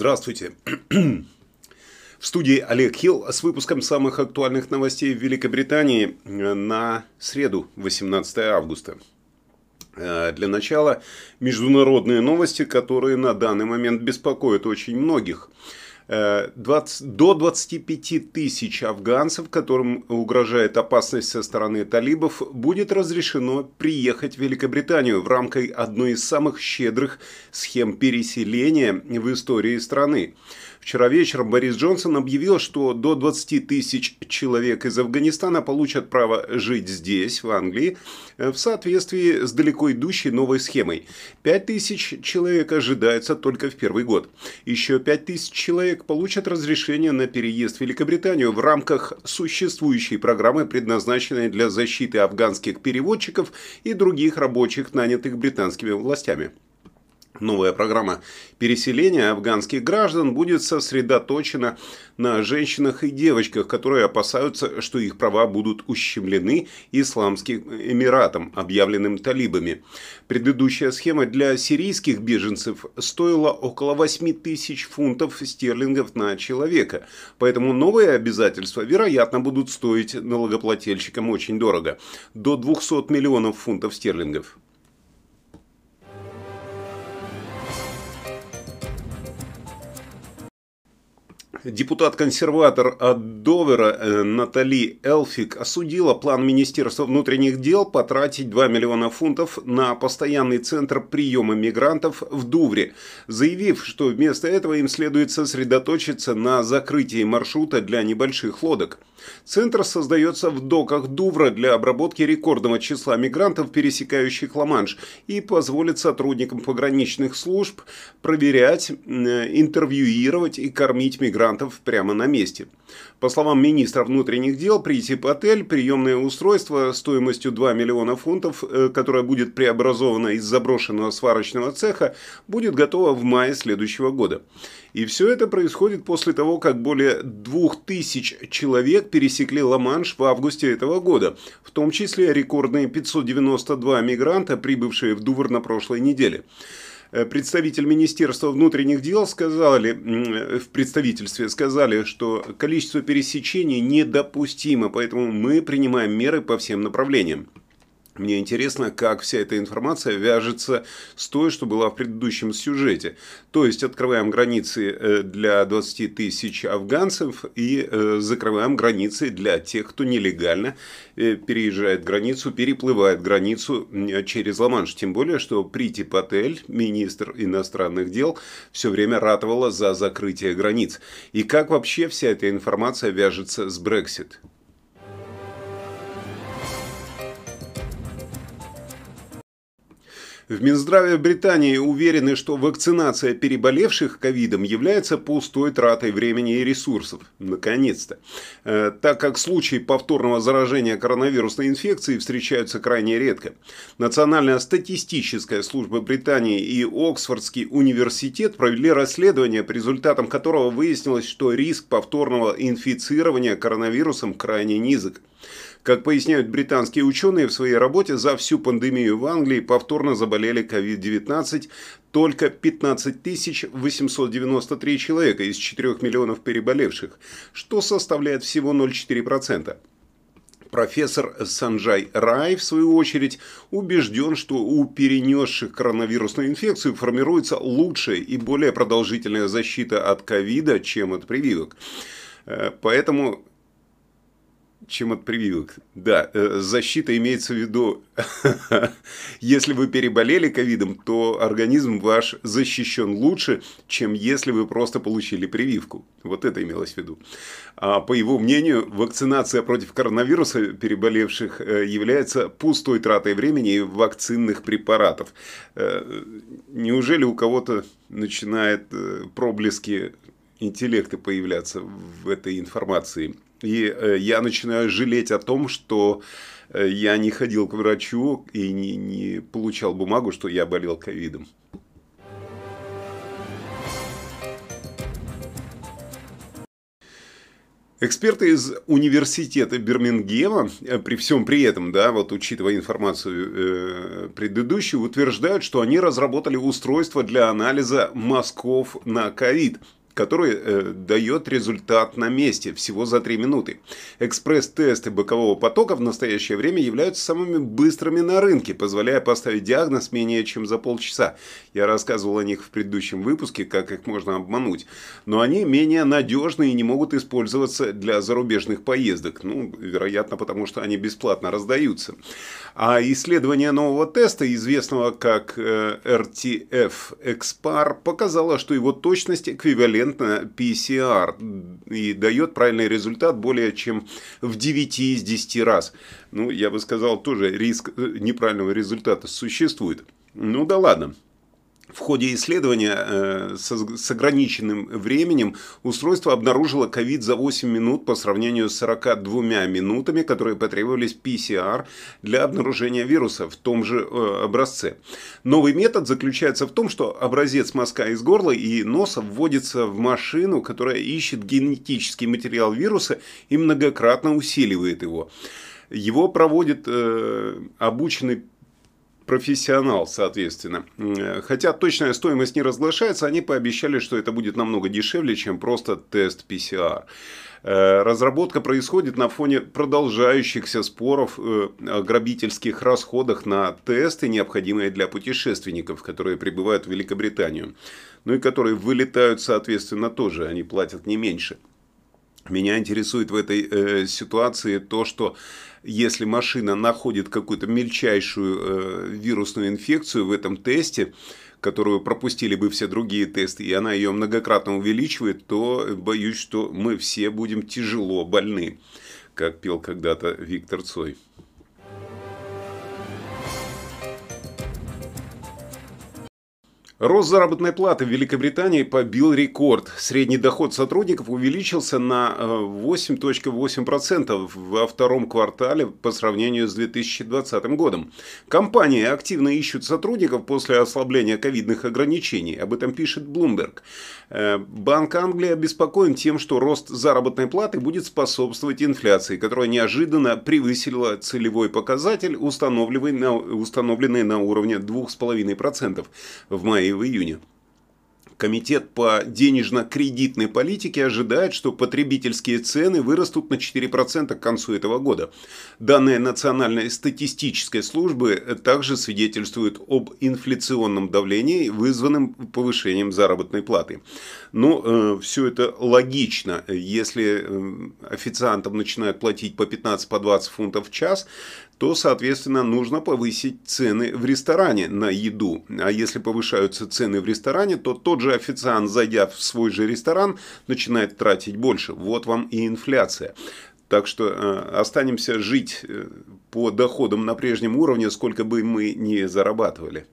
Здравствуйте. В студии Олег Хилл с выпуском самых актуальных новостей в Великобритании на среду, 18 августа. Э, для начала международные новости, которые на данный момент беспокоят очень многих. 20, э, до 25 тысяч афганцев, которым угрожает опасность со стороны талибов, будет разрешено приехать в Великобританию в рамках одной из самых щедрых схем переселения в истории страны. Вчера вечером Борис Джонсон объявил, что до 20 тысяч человек из Афганистана получат право жить здесь, в Англии, в соответствии с далеко идущей новой схемой. 5 тысяч человек ожидается только в первый год. Еще 5 тысяч человек получат разрешение на переезд в Великобританию в рамках существующей программы, предназначенной для защиты афганских переводчиков и других рабочих, нанятых британскими властями. Новая программа переселения афганских граждан будет сосредоточена на женщинах и девочках, которые опасаются, что их права будут ущемлены Исламским Эмиратом, объявленным талибами. Предыдущая схема для сирийских беженцев стоила около 8 тысяч фунтов стерлингов на человека, поэтому новые обязательства, вероятно, будут стоить налогоплательщикам очень дорого – до 200 миллионов фунтов стерлингов. Депутат-консерватор от Довера э, Натали Элфик осудила план Министерства внутренних дел потратить 2 миллиона фунтов на постоянный центр приема мигрантов в Дувре, заявив, что вместо этого им следует сосредоточиться на закрытии маршрута для небольших лодок. Центр создается в доках Дувра для обработки рекордного числа мигрантов, пересекающих Ла-Манш, и позволит сотрудникам пограничных служб проверять, интервьюировать и кормить мигрантов прямо на месте. По словам министра внутренних дел, Прити Патель, приемное устройство стоимостью 2 миллиона фунтов, э, которое будет преобразовано из заброшенного сварочного цеха, будет готово в мае следующего года. И все это происходит после того, как более 2000 человек пересекли Ла-Манш в августе этого года, в том числе рекордные 592 мигранта, прибывшие в Дувр на прошлой неделе. Э, представитель Министерства внутренних дел сказали, в представительстве сказали, что количество пересечений недопустимо, поэтому мы принимаем меры по всем направлениям. Мне интересно, как вся эта информация вяжется с той, что была в предыдущем сюжете. То есть открываем границы э, для 20 тысяч афганцев и э, закрываем границы для тех, кто нелегально э, переезжает границу, переплывает границу через Ла-Манш. Тем более, что Прити Патель, министр иностранных дел, все время ратовала за закрытие границ. И как вообще вся эта информация вяжется с Брексит? В Минздраве Британии уверены, что вакцинация переболевших ковидом является пустой тратой времени и ресурсов. Наконец-то. Э, так как случаи повторного заражения коронавирусной инфекцией встречаются крайне редко. Национальная статистическая служба Британии и Оксфордский университет провели расследование, по результатам которого выяснилось, что риск повторного инфицирования коронавирусом крайне низок. Как поясняют британские ученые в своей работе, за всю пандемию в Англии повторно заболели COVID-19 только 15 893 человека из 4 миллионов переболевших, что составляет всего 0,4%. Профессор Санджай Рай, в свою очередь, убежден, что у перенесших коронавирусную инфекцию формируется лучшая и более продолжительная защита от ковида, чем от прививок. Э, поэтому чем от прививок. Да, э, защита имеется в виду, если вы переболели ковидом, то организм ваш защищен лучше, чем если вы просто получили прививку. Вот это имелось в виду. А по его мнению, вакцинация против коронавируса переболевших э, является пустой тратой времени и вакцинных препаратов. Э, неужели у кого-то начинает проблески интеллекта появляться в этой информации? И э, я начинаю жалеть о том, что э, я не ходил к врачу и не, не получал бумагу, что я болел ковидом. Эксперты из университета Бирмингема, э, при всем при этом, да, вот учитывая информацию э, предыдущую, утверждают, что они разработали устройство для анализа мазков на ковид который э, дает результат на месте всего за 3 минуты. Экспресс-тесты бокового потока в настоящее время являются самыми быстрыми на рынке, позволяя поставить диагноз менее чем за полчаса. Я рассказывал о них в предыдущем выпуске, как их можно обмануть. Но они менее надежны и не могут использоваться для зарубежных поездок. Ну, вероятно, потому что они бесплатно раздаются. А исследование нового теста, известного как RTF-EXPAR, показало, что его точность эквивалентна PCR и дает правильный результат более чем в 9 из 10 раз. Ну, я бы сказал, тоже риск неправильного результата существует. Ну да ладно. В ходе исследования э, с ограниченным временем устройство обнаружило ковид за 8 минут по сравнению с 42 минутами, которые потребовались PCR для обнаружения вируса в том же э, образце. Новый метод заключается в том, что образец мазка из горла и носа вводится в машину, которая ищет генетический материал вируса и многократно усиливает его. Его проводит э, обученный профессионал, соответственно. Хотя точная стоимость не разглашается, они пообещали, что это будет намного дешевле, чем просто тест PCR. Э, разработка происходит на фоне продолжающихся споров э, о грабительских расходах на тесты, необходимые для путешественников, которые прибывают в Великобританию. Ну и которые вылетают, соответственно, тоже, они платят не меньше. Меня интересует в этой э, ситуации то, что если машина находит какую-то мельчайшую э, вирусную инфекцию в этом тесте, которую пропустили бы все другие тесты, и она ее многократно увеличивает, то боюсь, что мы все будем тяжело больны, как пел когда-то Виктор Цой. Рост заработной платы в Великобритании побил рекорд. Средний доход сотрудников увеличился на 8.8% э, во втором квартале по сравнению с 2020 годом. Компании активно ищут сотрудников после ослабления ковидных ограничений. Об этом пишет Bloomberg. Э, Банк Англии обеспокоен тем, что рост заработной платы будет способствовать инфляции, которая неожиданно превысила целевой показатель, установленный на, установленный на уровне 2,5% в мае и в июне. Комитет по денежно-кредитной политике ожидает, что потребительские цены вырастут на 4% к концу этого года. Данные Национальной статистической службы также свидетельствуют об инфляционном давлении, вызванном повышением заработной платы. Но э, все это логично. Если э, официантам начинают платить по 15-20 по фунтов в час, то, соответственно, нужно повысить цены в ресторане на еду. А если повышаются цены в ресторане, то тот же официант, зайдя в свой же ресторан, начинает тратить больше. Вот вам и инфляция. Так что э, останемся жить э, по доходам на прежнем уровне, сколько бы мы ни зарабатывали.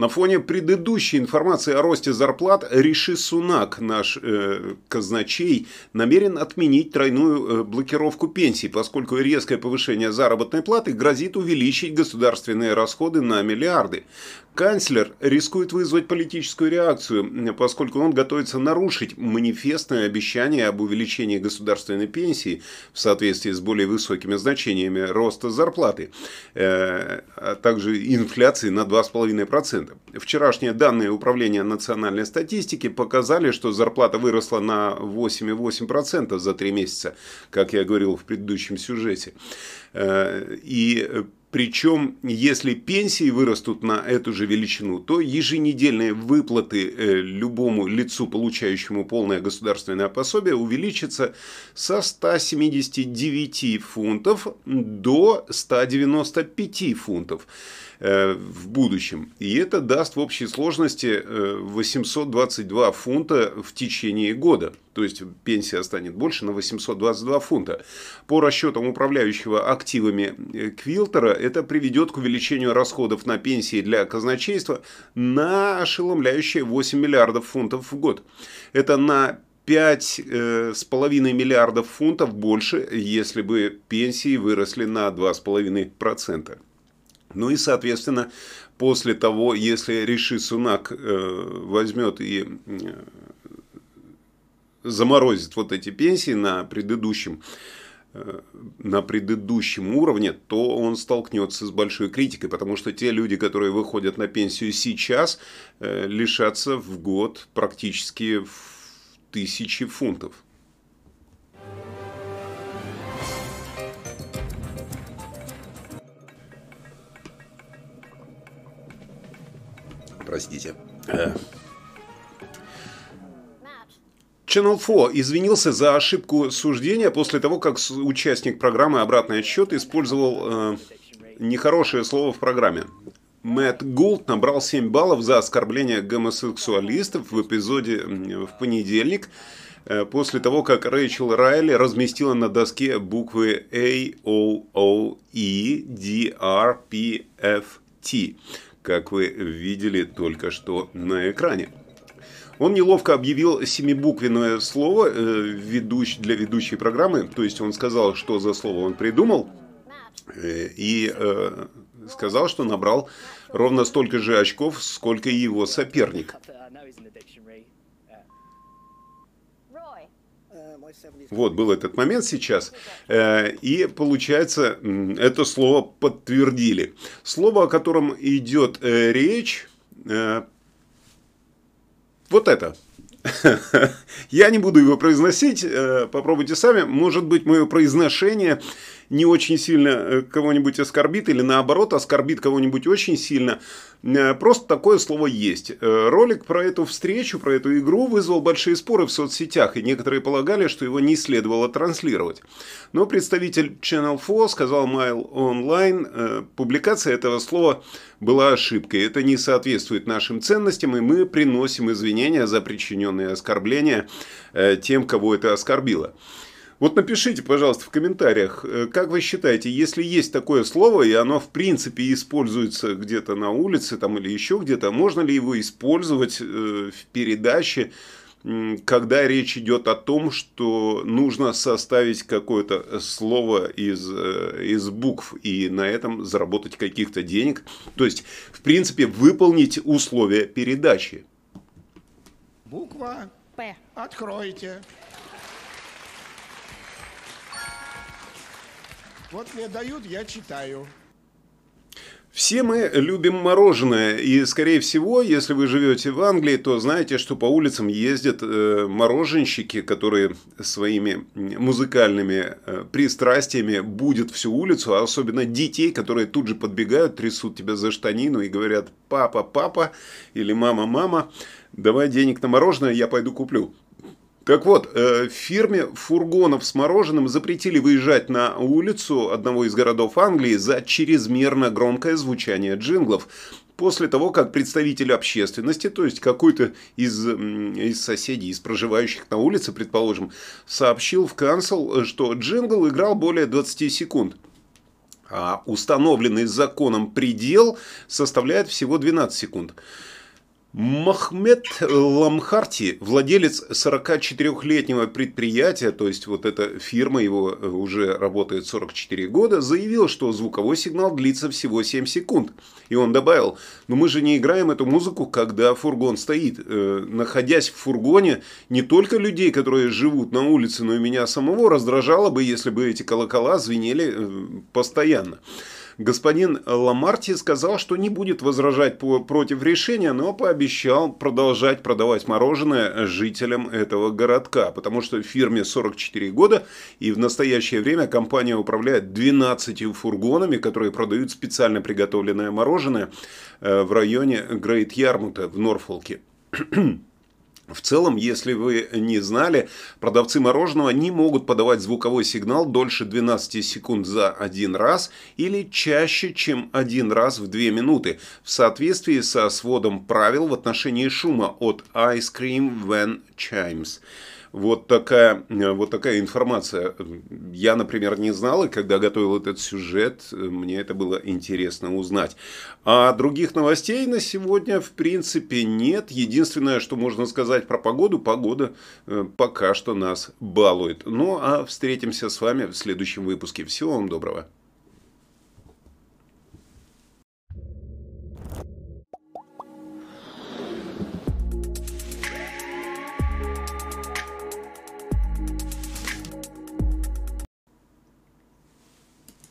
На фоне предыдущей информации о росте зарплат Риши Сунак, наш э, казначей, намерен отменить тройную э, блокировку пенсий, поскольку резкое повышение заработной платы грозит увеличить государственные расходы на миллиарды. Канцлер рискует вызвать политическую реакцию, поскольку он готовится нарушить манифестное обещание об увеличении государственной пенсии в соответствии с более высокими значениями роста зарплаты, э, а также инфляции на 2,5%. Вчерашние данные Управления национальной статистики показали, что зарплата выросла на 8,8% за три месяца, как я говорил в предыдущем сюжете. Э, и причем, если пенсии вырастут на эту же величину, то еженедельные выплаты э, любому лицу, получающему полное государственное пособие, увеличатся со 179 фунтов до 195 фунтов. Э, в будущем. И это даст в общей сложности 822 э, фунта в течение года. То есть пенсия станет больше на 822 фунта. По расчетам управляющего активами э, Квилтера, это приведет к увеличению расходов на пенсии для казначейства на ошеломляющие 8 миллиардов фунтов в год. Это на 5,5 миллиардов фунтов больше, если бы пенсии выросли на 2,5%. Ну и, соответственно, после того, если Риши Сунак э, возьмет и э, заморозит вот эти пенсии на предыдущем э, на предыдущем уровне, то он столкнется с большой критикой, потому что те люди, которые выходят на пенсию сейчас, э, лишатся в год практически в тысячи фунтов. Простите. Channel 4 извинился за ошибку суждения после того, как участник программы «Обратный отсчет» использовал э, нехорошее слово в программе. Мэтт Гулт набрал 7 баллов за оскорбление гомосексуалистов в эпизоде в понедельник, э, после того, как Рэйчел Райли разместила на доске буквы A, O, O, E, D, R, P, F, T как вы видели только что на экране. Он неловко объявил семибуквенное слово э, ведущ, для ведущей программы, то есть он сказал, что за слово он придумал, э, и э, сказал, что набрал ровно столько же очков, сколько и его соперник. Вот был этот момент сейчас. Э, и получается, это слово подтвердили. Слово, о котором идет э, речь, э, вот это. Я не буду его произносить, попробуйте сами. Может быть, мое произношение не очень сильно э, кого-нибудь оскорбит или наоборот оскорбит кого-нибудь очень сильно. Э, просто такое слово есть. Э, ролик про эту встречу, про эту игру вызвал большие споры в соцсетях, и некоторые полагали, что его не следовало транслировать. Но представитель Channel 4 сказал Mail Online, публикация этого слова была ошибкой. Это не соответствует нашим ценностям, и мы приносим извинения за причиненные оскорбления тем, кого это оскорбило. Вот напишите, пожалуйста, в комментариях, э, как вы считаете, если есть такое слово, и оно в принципе используется где-то на улице там, или еще где-то, можно ли его использовать э, в передаче, когда речь идет о том, что нужно составить какое-то слово из, э, из букв и на этом заработать каких-то денег. То есть, в принципе, выполнить условия передачи. Буква П. Откройте. Вот мне дают, я читаю. Все мы любим мороженое, и, скорее всего, если вы живете в Англии, то знаете, что по улицам ездят э, мороженщики, которые своими музыкальными э, пристрастиями будут всю улицу, а особенно детей, которые тут же подбегают, трясут тебя за штанину и говорят «папа, папа» или «мама, мама, давай денег на мороженое, я пойду куплю». Так вот, э, фирме фургонов с мороженым запретили выезжать на улицу одного из городов Англии за чрезмерно громкое звучание джинглов. После того, как представитель общественности, то есть какой-то из, из соседей, из проживающих на улице, предположим, сообщил в Cancel, что джингл играл более 20 секунд. А установленный законом предел составляет всего 12 секунд. Махмед Ламхарти, владелец 44-летнего предприятия, то есть вот эта фирма, его э, уже работает 44 года, заявил, что звуковой сигнал длится всего 7 секунд. И он добавил, ну мы же не играем эту музыку, когда фургон стоит. Э, находясь в фургоне, не только людей, которые живут на улице, но и меня самого раздражало бы, если бы эти колокола звенели э, постоянно. Господин Ламарти сказал, что не будет возражать по, против решения, но пообещал продолжать продавать мороженое жителям этого городка, потому что фирме 44 года, и в настоящее время компания управляет 12 фургонами, которые продают специально приготовленное мороженое э, в районе Грейт Ярмута в Норфолке. В целом, если вы не знали, продавцы мороженого не могут подавать звуковой сигнал дольше 12 секунд за один раз или чаще, чем один раз в 2 минуты, в соответствии со сводом правил в отношении шума от Ice Cream When Chimes. Вот такая, вот такая информация. Я, например, не знал, и когда готовил этот сюжет, мне это было интересно узнать. А других новостей на сегодня, в принципе, нет. Единственное, что можно сказать про погоду, погода э, пока что нас балует. Ну, а встретимся с вами в следующем выпуске. Всего вам доброго.